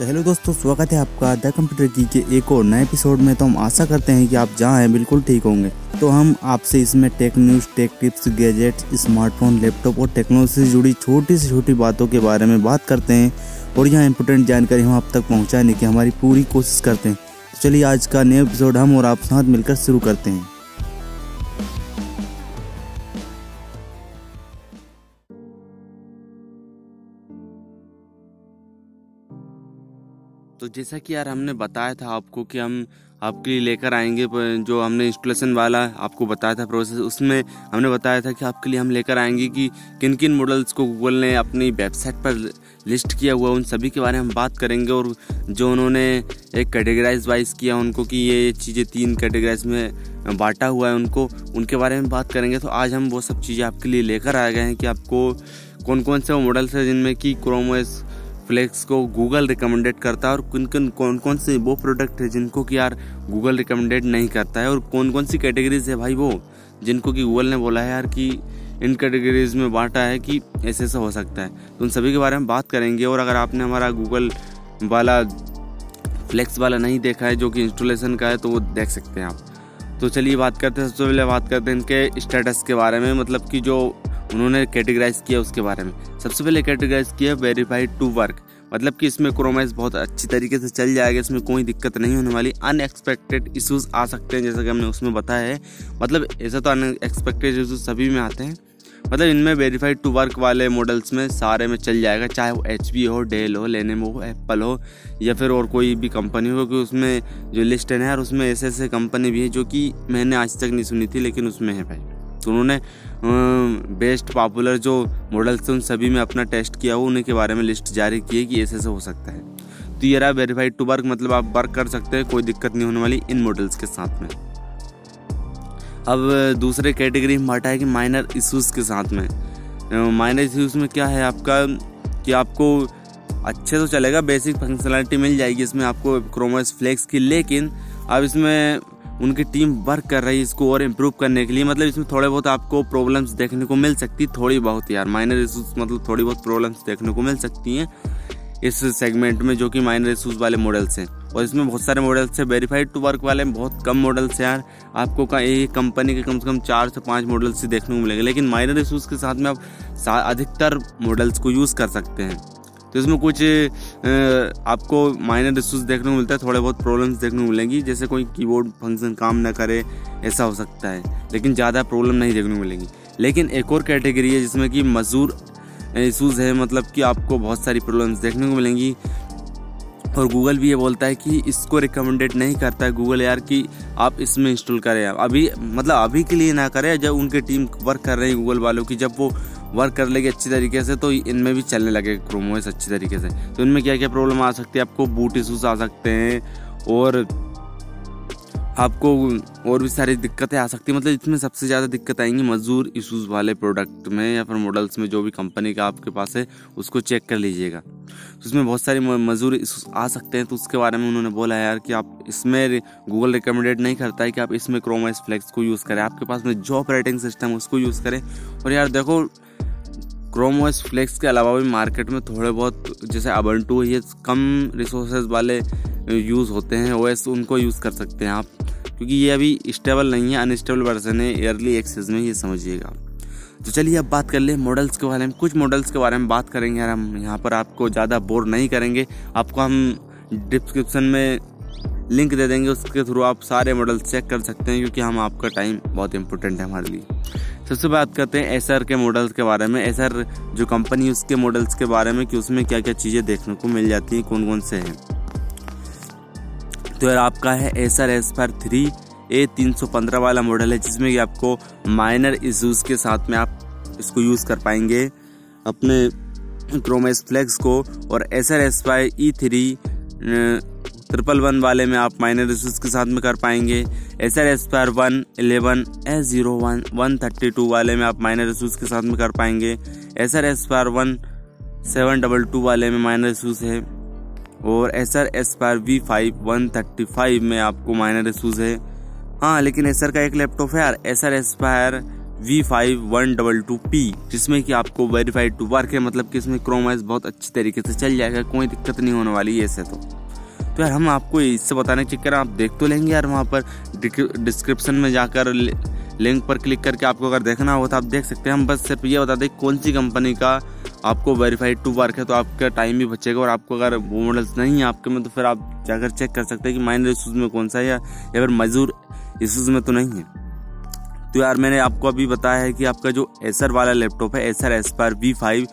तो हेलो दोस्तों, स्वागत है आपका द कंप्यूटर की के एक और नए एपिसोड में। तो हम आशा करते हैं कि आप जहाँ हैं, बिल्कुल ठीक होंगे। तो हम आपसे इसमें tech news tech tips gadgets smartphone laptop और टेक्नोलॉजी से जुड़ी छोटी से छोटी बातों के बारे में बात करते हैं। और यहाँ इंपोर्टेंट जानकारी हम आप तक पहुँचाने की हमारी पूरी कोशिश करते हैं। तो चलिए आज का नया एपिसोड हम और आप साथ मिलकर शुरू करते हैं। जैसा कि यार हमने बताया था आपको कि हम आपके लिए लेकर आएँगे जो हमने इंस्टॉलेशन वाला आपको बताया था प्रोसेस उसमें हमने बताया था कि आपके लिए हम लेकर आएँगे कि किन किन मॉडल्स को गूगल ने अपनी वेबसाइट पर लिस्ट किया हुआ, उन सभी के बारे में हम बात करेंगे और जो उन्होंने एक कैटेगराइज वाइज किया उनको कि ये चीज़ें तीन कैटेगराइज में बांटा हुआ है उनको, उनके बारे में बात करेंगे। तो आज हम वो सब चीज़ें आपके लिए लेकर आ गए हैं कि आपको कौन कौन से वो मॉडल्स हैं जिनमें कि क्रोमोस फ्लेक्स को गूगल रिकमेंडेड करता है और किन किन कौन कौन से वो प्रोडक्ट है जिनको कि यार गूगल रिकमेंडेड नहीं करता है और कौन कौन सी कैटेगरीज है भाई वो, जिनको कि गूगल ने बोला है यार कि इन कैटेगरीज में बांटा है कि ऐसे ऐसा हो सकता है। तो उन सभी के बारे में बात करेंगे और अगर आपने हमारा गूगल वाला फ्लेक्स वाला नहीं देखा है जो कि इंस्टॉलेशन का है तो वो देख सकते हैं आप। तो चलिए बात करते हैं, सबसे पहले बात करते हैं इनके स्टेटस के बारे में मतलब कि जो उन्होंने कैटेगराइज किया उसके बारे में। सबसे पहले कैटेगराइज किया वेरीफाइड टू वर्क मतलब कि इसमें क्रोमाइज बहुत अच्छी तरीके से चल जाएगा, इसमें कोई दिक्कत नहीं होने वाली। अनएक्सपेक्टेड इश्यूज़ आ सकते हैं, जैसा कि हमने उसमें बताया है। मतलब ऐसा तो अनएक्सपेक्टेड इश्यूज़ सभी में आते हैं। मतलब इनमें वेरीफाइड टू वर्क वाले मॉडल्स में सारे में चल जाएगा, चाहे वो एचपी हो डेल हो लेने में हो एप्पल हो, या फिर और कोई भी कंपनी हो, क्योंकि उसमें जो लिस्ट है यार, उसमें ऐसे ऐसे कंपनी भी है जो कि मैंने आज तक नहीं सुनी थी, लेकिन उसमें है भाई। तो उन्होंने बेस्ट पॉपुलर जो मॉडल्स थे, उन सभी में अपना टेस्ट किया। हो उन्हीं के बारे में लिस्ट जारी की है कि ऐसे ऐसे हो सकता है। तो ये रहा वेरीफाइड टू वर्क मतलब आप वर्क कर सकते हैं, कोई दिक्कत नहीं होने वाली इन मॉडल्स के साथ में। अब दूसरे कैटेगरी में बांटा है कि माइनर इश्यूज़ के साथ में। माइनर इश्यूज़ में क्या है आपका, कि आपको अच्छे तो चलेगा बेसिक फंक्शनलिटी मिल जाएगी इसमें आपको क्रोमोस फ्लेक्स की, लेकिन अब इसमें उनकी टीम वर्क कर रही है इसको और इम्प्रूव करने के लिए। मतलब इसमें थोड़े बहुत आपको प्रॉब्लम्स देखने को मिल सकती, थोड़ी बहुत यार। माइनर इशूज मतलब थोड़ी बहुत प्रॉब्लम्स देखने को मिल सकती हैं इस सेगमेंट में जो कि माइनर इशूज वाले मॉडल्स हैं। और इसमें बहुत सारे मॉडल्स हैं वेरीफाइड टू वर्क वाले, बहुत कम मॉडल्स हैं यार। आपको का एक कंपनी के कम से कम चार से पाँच मॉडल्स ही देखने को मिलेंगे। लेकिन माइनर इशूज के साथ में आप अधिकतर मॉडल्स को यूज़ कर सकते हैं। तो इसमें कुछ आपको माइनर इशूज देखने को मिलता है, थोड़े बहुत प्रॉब्लम्स देखने को मिलेंगी, जैसे कोई कीबोर्ड फ़ंक्शन काम ना करे, ऐसा हो सकता है, लेकिन ज़्यादा प्रॉब्लम नहीं देखने को मिलेंगी। लेकिन एक और कैटेगरी है जिसमें कि मजदूर इशूज़ है मतलब कि आपको बहुत सारी प्रॉब्लम्स देखने को मिलेंगी। और गूगल भी ये बोलता है कि इसको रिकमेंडेड नहीं करता है गूगल यार कि आप इसमें इंस्टॉल करें। अभी मतलब अभी के लिए ना करें, जब उनके टीम वर्क कर रही है गूगल वालों की, जब वो वर्क कर लेगी अच्छी तरीके से तो इनमें भी चलने लगे क्रोमोस अच्छी तरीके से। तो इनमें क्या क्या प्रॉब्लम आ सकती है? आपको बूट इशूज आ सकते हैं और आपको और भी सारी दिक्कतें आ सकती है। मतलब इसमें सबसे ज़्यादा दिक्कत आएँगी मजदूर इशूज़ वाले प्रोडक्ट में या फिर मॉडल्स में, जो भी कंपनी का आपके पास है, उसको चेक कर लीजिएगा। तो इसमें बहुत सारी मजदूर इशूज़ आ सकते हैं तो उसके बारे में उन्होंने बोला है यार कि आप इसमें गूगल रिकमेंडेड नहीं करता है कि आप इसमें क्रोमाइस फ्लेक्स को यूज़ करें। आपके पास में जो ऑपरेटिंग सिस्टम उसको यूज़ करें। और यार देखो क्रोम ओएस फ्लेक्स के अलावा भी मार्केट में थोड़े बहुत, जैसे अबंटू ये कम रिसोर्सेज वाले यूज़ होते हैं। ओएस उनको यूज़ कर सकते हैं आप। क्योंकि ये अभी स्टेबल नहीं है अनस्टेबल वर्जन है एयरली एक्सेस में, ये समझिएगा तो चलिए अब बात कर ले मॉडल्स के बारे में। कुछ मॉडल्स के बारे में बात करेंगे यार हम। यहाँ पर आपको ज़्यादा बोर नहीं करेंगे। आपको हम डिस्क्रिप्शन में लिंक दे देंगे, उसके थ्रू आप सारे मॉडल्स चेक कर सकते हैं, क्योंकि हम आपका टाइम बहुत इंपॉर्टेंट है हमारे लिए। सबसे बात करते हैं एसआर के मॉडल्स के बारे में। एसआर जो कंपनी उसके मॉडल्स के बारे में कि उसमें क्या क्या चीज़ें देखने को मिल जाती हैं कौन कौन से हैं। तो यार आपका है एस आर एस पर थ्री ए तीन सौ पंद्रह वाला मॉडल है, जिसमें कि आपको माइनर इशूज़ के साथ में आप इसको यूज़ कर पाएँगे। अपने क्रोमेस फ्लेक्स को और S R S five E three triple one वाले में आप माइनर इशूज के साथ में कर पाएँगे। एस आर एस पर one eleven S zero one one thirty two वाले में आप माइनर इशूज के साथ में कर पाएँगे। एस आर एस पर वन सेवन डबल टू वाले में माइनर इशूज है। और एस आर एस पर V five one thirty five में आपको माइनर इशूज है। हाँ लेकिन एसर का एक लैपटॉप है यार। S R S V five one double two P जिसमें कि आपको वेरीफाइड टू वर्क है। मतलब कि इसमें क्रोमाइज बहुत अच्छी तरीके से चल जाएगा। कोई दिक्कत नहीं होने वाली है ऐसे तो। तो यार हम आपको इससे बताने के चक्कर आप देख तो लेंगे यार वहाँ पर। डिस्क्रिप्शन में जाकर लिंक पर क्लिक करके आपको अगर देखना हो तो आप देख सकते हैं। हम बस सिर्फ़ ये बता दें कौन सी कंपनी का आपको वेरीफाइड टू वर्क है तो आपका टाइम भी बचेगा। और आपको अगर वो मॉडल्स नहीं है आपके में तो फिर आप जाकर चेक कर सकते हैं कि माइनर इशूज़ में कौन सा है या, फिर मजदूर इशूज़ में तो नहीं है। तो यार मैंने आपको अभी बताया है कि आपका जो एसर वाला लैपटॉप है Acer Aspire V five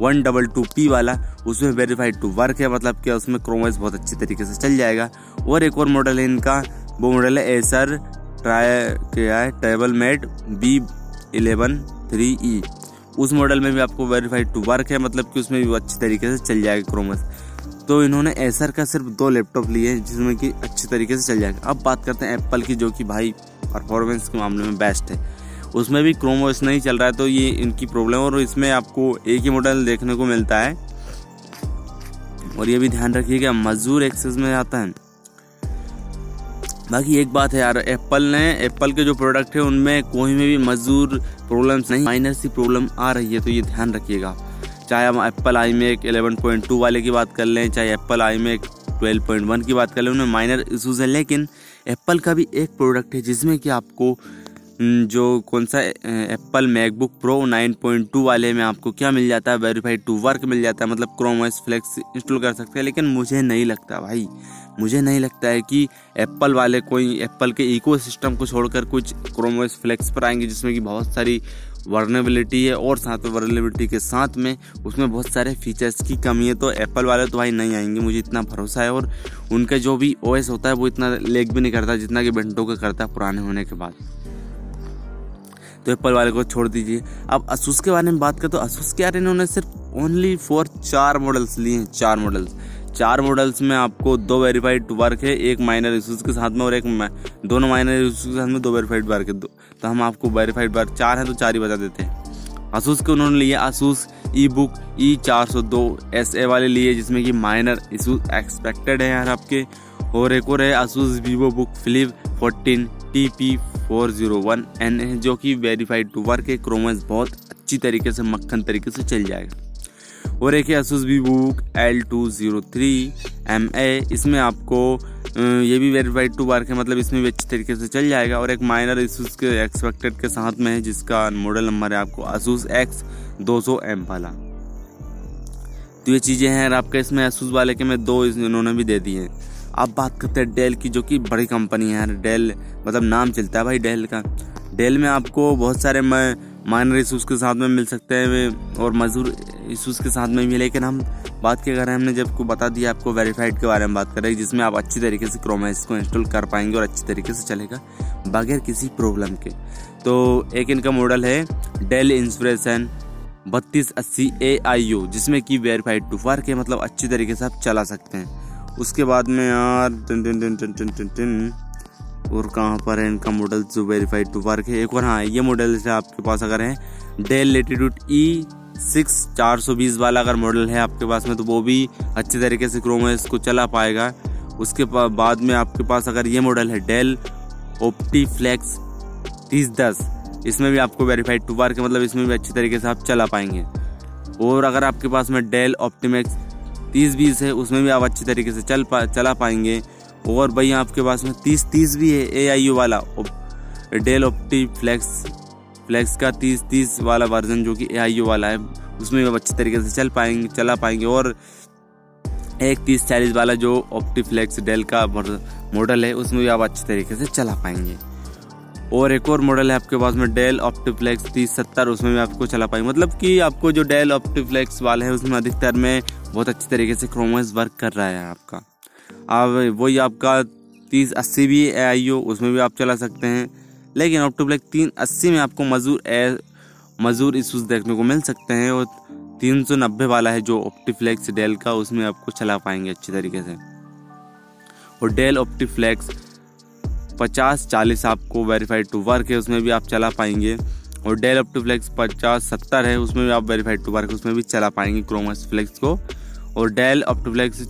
one double two P वाला, उसमें वेरीफाइड टू वर्क है मतलब क्या उसमें क्रोमाइज बहुत अच्छी तरीके से चल जाएगा। और एक और मॉडल है इनका, वो मॉडल है एसर ट्राई क्या है TravelMate B eleven three E उस मॉडल में भी आपको वेरीफाइड टू वर्क है मतलब कि उसमें भी अच्छी तरीके से चल जाएगा क्रोमस तो इन्होंने एसर का सिर्फ़ दो लैपटॉप लिए हैं, जिसमें कि अच्छी तरीके से चल जाएगा। अब बात करते हैं एप्पल की, जो कि भाई परफॉर्मेंस के मामले में बेस्ट है। उसमें भी क्रोम ओएस नहीं चल रहा है तो ये इनकी प्रॉब्लम और इसमें आपको एक ही मॉडल देखने को मिलता है। और ये भी ध्यान रखिएगा, मजदूर एक्सेस में आता है। बाकी एक बात है यार एप्पल ने एप्पल के जो प्रोडक्ट है, उनमें कोई में भी मजदूर प्रॉब्लम्स नहीं माइनर सी प्रॉब्लम आ रही है तो ये ध्यान रखिएगा। चाहे हम एप्पल आई में एक एलेवन पॉइंट टू वाले की बात कर लें, चाहे एप्पल आई में एक ट्वेल्व पॉइंट वन की बात कर लें, उनमें माइनर इशूज़ हैं, लेकिन एप्पल का भी एक प्रोडक्ट है, जिसमें कि आपको जो कौन सा एप्पल मैकबुक प्रो 9.2 वाले में आपको क्या मिल जाता है? वेरीफाइड टू वर्क मिल जाता है। मतलब क्रोम ओएस फ्लेक्स इंस्टॉल कर सकते हैं। लेकिन मुझे नहीं लगता भाई। मुझे नहीं लगता है कि एप्पल वाले कोई एप्पल के इको को छोड़कर कुछ क्रोम ओएस फ्लेक्स पर आएँगे, जिसमें कि बहुत सारी वर्नेबिलिटी है और साथ में वर्नेबिलिटी के साथ में उसमें बहुत सारे फीचर्स की कमी है। तो एप्पल वाले तो भाई नहीं आएँगे, मुझे इतना भरोसा है। और उनका जो भी ओएस होता है, वो इतना लेग भी नहीं करता, जितना कि बेंटो का करता है पुराने होने के बाद। तो एप्पल वाले को छोड़ दीजिए। अब असूस के बारे में बात करें तो असूस के यार इन्होंने सिर्फ़ ओनली फोर चार मॉडल्स लिए हैं, चार मॉडल्स चार मॉडल्स में आपको दो वेरीफाइड वर्क है, एक माइनर इशूज के साथ में और एक दोनों माइनर इशूज के साथ में दो वेरीफाइड वर्क है। दो तो हम आपको वेरीफाइड वर्क चार हैं तो चार ही बता देते हैं। असूस के उन्होंने लिए असूस ई बुक ई चार सौ दो एस ए वाले लिए, जिसमें कि माइनर इशूज एक्सपेक्टेड है यार आपके। और एक और है Asus VivoBook Flip fourteen T P four zero one N है, जो कि वेरीफाइड टू वर्क है। क्रोमस बहुत अच्छी तरीके से, मक्खन तरीके से चल जाएगा। और एक है V book L two zero three M A इसमें आपको ये भी वेरीफाइड टू वर्क है मतलब इसमें भी अच्छी तरीके से चल जाएगा। और एक माइनर इशूज के एक्सपेक्टेड के साथ में है, जिसका मॉडल नंबर है आपको असूस एक्स दो सौ एम वाला। तो ये चीज़ें हैं आपके इसमें असूस वाले के में दो इन्होंने भी दे दिए हैं। अब बात करते हैं डेल की, जो कि बड़ी कंपनी है डेल मतलब नाम चलता है भाई डेल का। डेल में आपको बहुत सारे माइनर इशूज़ के साथ में मिल सकते हैं और मजदूर इशूज़ के साथ में भी, लेकिन हम बात क्या कर हमने जब को बता दिया, आपको वेरीफाइड के बारे में बात कर, जिसमें आप अच्छी तरीके से क्रोमाइस को इंस्टॉल कर पाएँगे और अच्छी तरीके से चलेगा, बगैर किसी प्रॉब्लम के। तो एक इनका मॉडल है, डेल इंस्पिरेशन बत्तीस अस्सी ए आई यू जिसमें कि वेरीफाइड टू वर्क है मतलब अच्छी तरीके से आप चला सकते हैं। उसके बाद में यार टिन टिन टिन टिन टिन टिन टिन और कहाँ पर है इनका मॉडल जो वेरीफाइड टू वर्क है? एक और हाँ ये मॉडल है आपके पास अगर है डेल लेटीट्यूड ई सिक्स चार सौ बीस वाला अगर मॉडल है आपके पास में तो वो भी अच्छे तरीके से क्रोमस को चला पाएगा। उसके बाद में आपके पास अगर ये मॉडल है डेल ओप्टी फ्लेक्स तीस दस, इसमें भी आपको वेरीफाइड टू वर्क मतलब इसमें भी अच्छी तरीके से आप चला पाएँगे। और अगर आपके पास में डेल ऑप्टीमेक्स तीस बीस है, उसमें भी आप अच्छी तरीके से चल पा, चला पाएँगे। और भाई, आपके पास में तीस तीस भी है ए आई यू वाला डेल ऑप्टी फ्लैक्स फ्लैक्स का तीस तीस वाला वर्जन जो कि ए आई यू वाला है, उसमें भी अच्छे तरीके से चल पाएँगे, चला पाएँगे। और एक तीस, चालीस वाला जो ऑप्टी फ्लेक्स डेल का मॉडल है, उसमें भी आप अच्छे तरीके से चला पाएँगे। और एक और मॉडल है आपके पास में डेल ऑप्टीफ्लेक्स तीस, सत्तर, उसमें भी आपको चला पाएँगे। मतलब कि आपको जो डेल ऑप्टीफ्लेक्स वाला है, उसमें अधिकतर में बहुत अच्छी तरीके से क्रोमस वर्क कर रहा है आपका। अब वही आपका तीस अस्सी भी ए आई हो, उसमें भी आप चला सकते हैं। लेकिन ऑप्टोब्लैक तीन अस्सी में आपको मजूर ए मजूर इशूज़ देखने को मिल सकते हैं और तीन सौ नब्बे वाला है जो ऑप्टीफ्लैक्स डेल का, उसमें आपको चला पाएँगे अच्छी तरीके से। और डेल ऑप्टीफ्लैक्स पचास चालीस आपको वेरीफाइड टू वर्क है, उसमें भी आप चला पाएँगे। और डेल अप टू फ्लेक्स पचास सत्तर है, उसमें भी आप वेरीफाइड टू वर्क उसमें भी चला पाएँगे क्रोमस फ्लेक्स को। और डेल अप टू फ्लेक्स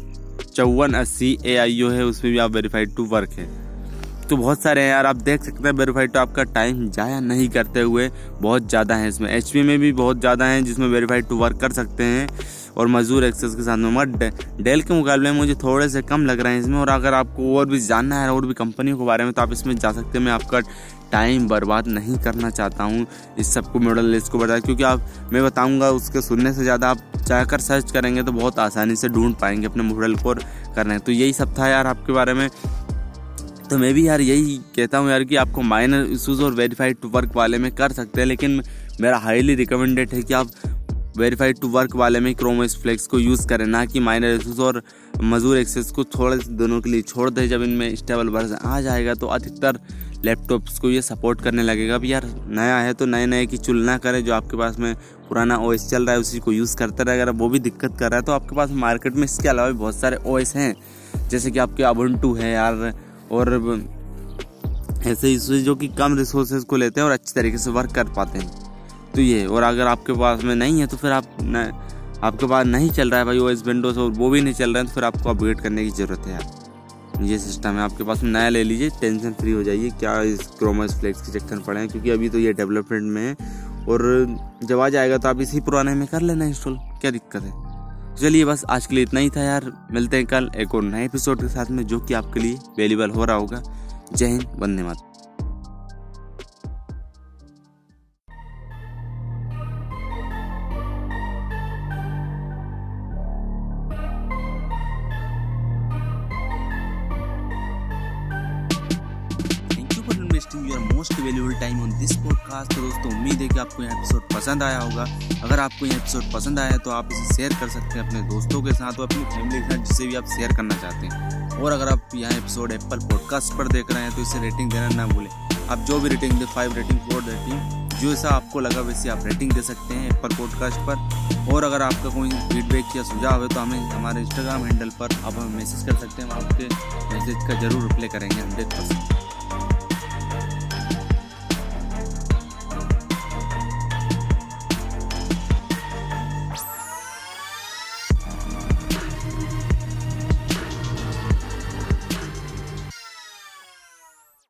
चौवन अस्सी ए आई ओ है, उसमें भी आप वेरीफाइड टू वर्क है। तो बहुत सारे हैं यार, आप देख सकते हैं वेरीफाइड टू आपका टाइम जाया नहीं करते हुए, बहुत ज़्यादा है इसमें। HP में भी बहुत ज़्यादा हैं जिसमें वेरीफाइड टू वर्क कर सकते हैं। और मजदूर एक्सेस के साथ में। मगर डेल के मुकाबले में मुझे थोड़े से कम लग रहे हैं इसमें। और अगर आपको और भी जानना है और भी कंपनियों के बारे में तो आप इसमें जा सकते हैं। मैं आपका टाइम बर्बाद नहीं करना चाहता हूँ इस सबको मॉडल लिस्ट को बताया। क्योंकि आप, मैं बताऊँगा, उसके सुनने से ज़्यादा आप जाकर सर्च करेंगे तो बहुत आसानी से ढूंढ पाएँगे अपने मॉडल को करने तो यही सब था यार आपके बारे में। तो मैं भी यार यही कहता हूँ यार कि आपको माइनर इशूज़ और वेरीफाइड वर्क वाले में कर सकते हैं, लेकिन मेरा हाईली रिकमेंडेड है कि आप वेरीफाइड टू वर्क वाले में क्रोमोस फ्लेक्स को यूज़ करें, ना कि माइनर इशूज़ और मजूर एक्सेस को थोड़े दोनों के लिए छोड़ दें। जब इनमें स्टेबल वर्जन आ जाएगा तो अधिकतर लैपटॉप्स को ये सपोर्ट करने लगेगा। अब यार, नया है तो नए नए की चुलना करें जो आपके पास में पुराना ओएस चल रहा है, उसी को यूज़ करते रहे। अगर वो भी दिक्कत कर रहा है तो आपके पास मार्केट में इसके अलावा भी बहुत सारे ओएस हैं, जैसे कि आपके अबुंटू है यार, और ऐसे इशूज जो कि कम रिसोर्सेज को लेते हैं और अच्छी तरीके से वर्क कर पाते हैं। तो ये और अगर आपके पास में नहीं है तो फिर आप न, आपके पास नहीं चल रहा है भाई वो एस विंडोज़ और वो भी नहीं चल रहा है तो फिर आपको अपग्रेड करने की ज़रूरत है यार। ये सिस्टम है आपके पास में नया ले लीजिए टेंशन फ्री हो जाइए क्या इस क्रोमस फ्लेक्स के चक्कर पड़े हैं क्योंकि अभी तो ये डेवलपमेंट में है और जब आ जाएगा तो आप इसी पुराने में कर लेना इंस्टॉल क्या दिक्कत है? चलिए बस आज के लिए इतना ही था यार मिलते हैं कल एक और नए एपिसोड के साथ में जो कि आपके लिए अवेलेबल हो रहा होगा। Jai Hind Vande Mataram. Investing your most valuable time on this podcast तो दोस्तों, उम्मीद है कि आपको यह एपिसोड पसंद आया होगा। अगर आपको यह एपिसोड पसंद आया तो आप इसे शेयर कर सकते हैं अपने दोस्तों के साथ और अपनी फैमिली के साथ, जिसे भी आप शेयर करना चाहते हैं। और अगर आप यह एपिसोड एप्पल पॉडकास्ट पर देख रहे हैं तो इसे रेटिंग देना ना भूलें। आप जो भी रेटिंग दे फाइव रेटिंग फोर रेटिंग जो ऐसा आपको लगा, वैसे आप रेटिंग दे सकते हैं एप्पल पॉडकास्ट पर। और अगर आपका कोई फीडबैक या सुझाव है तो हमें हमारे इंस्टाग्राम हैंडल पर आप हमें मैसेज कर सकते हैं। हम आपके मैसेज का ज़रूर रिप्लाई करेंगे हंड्रेड परसेंट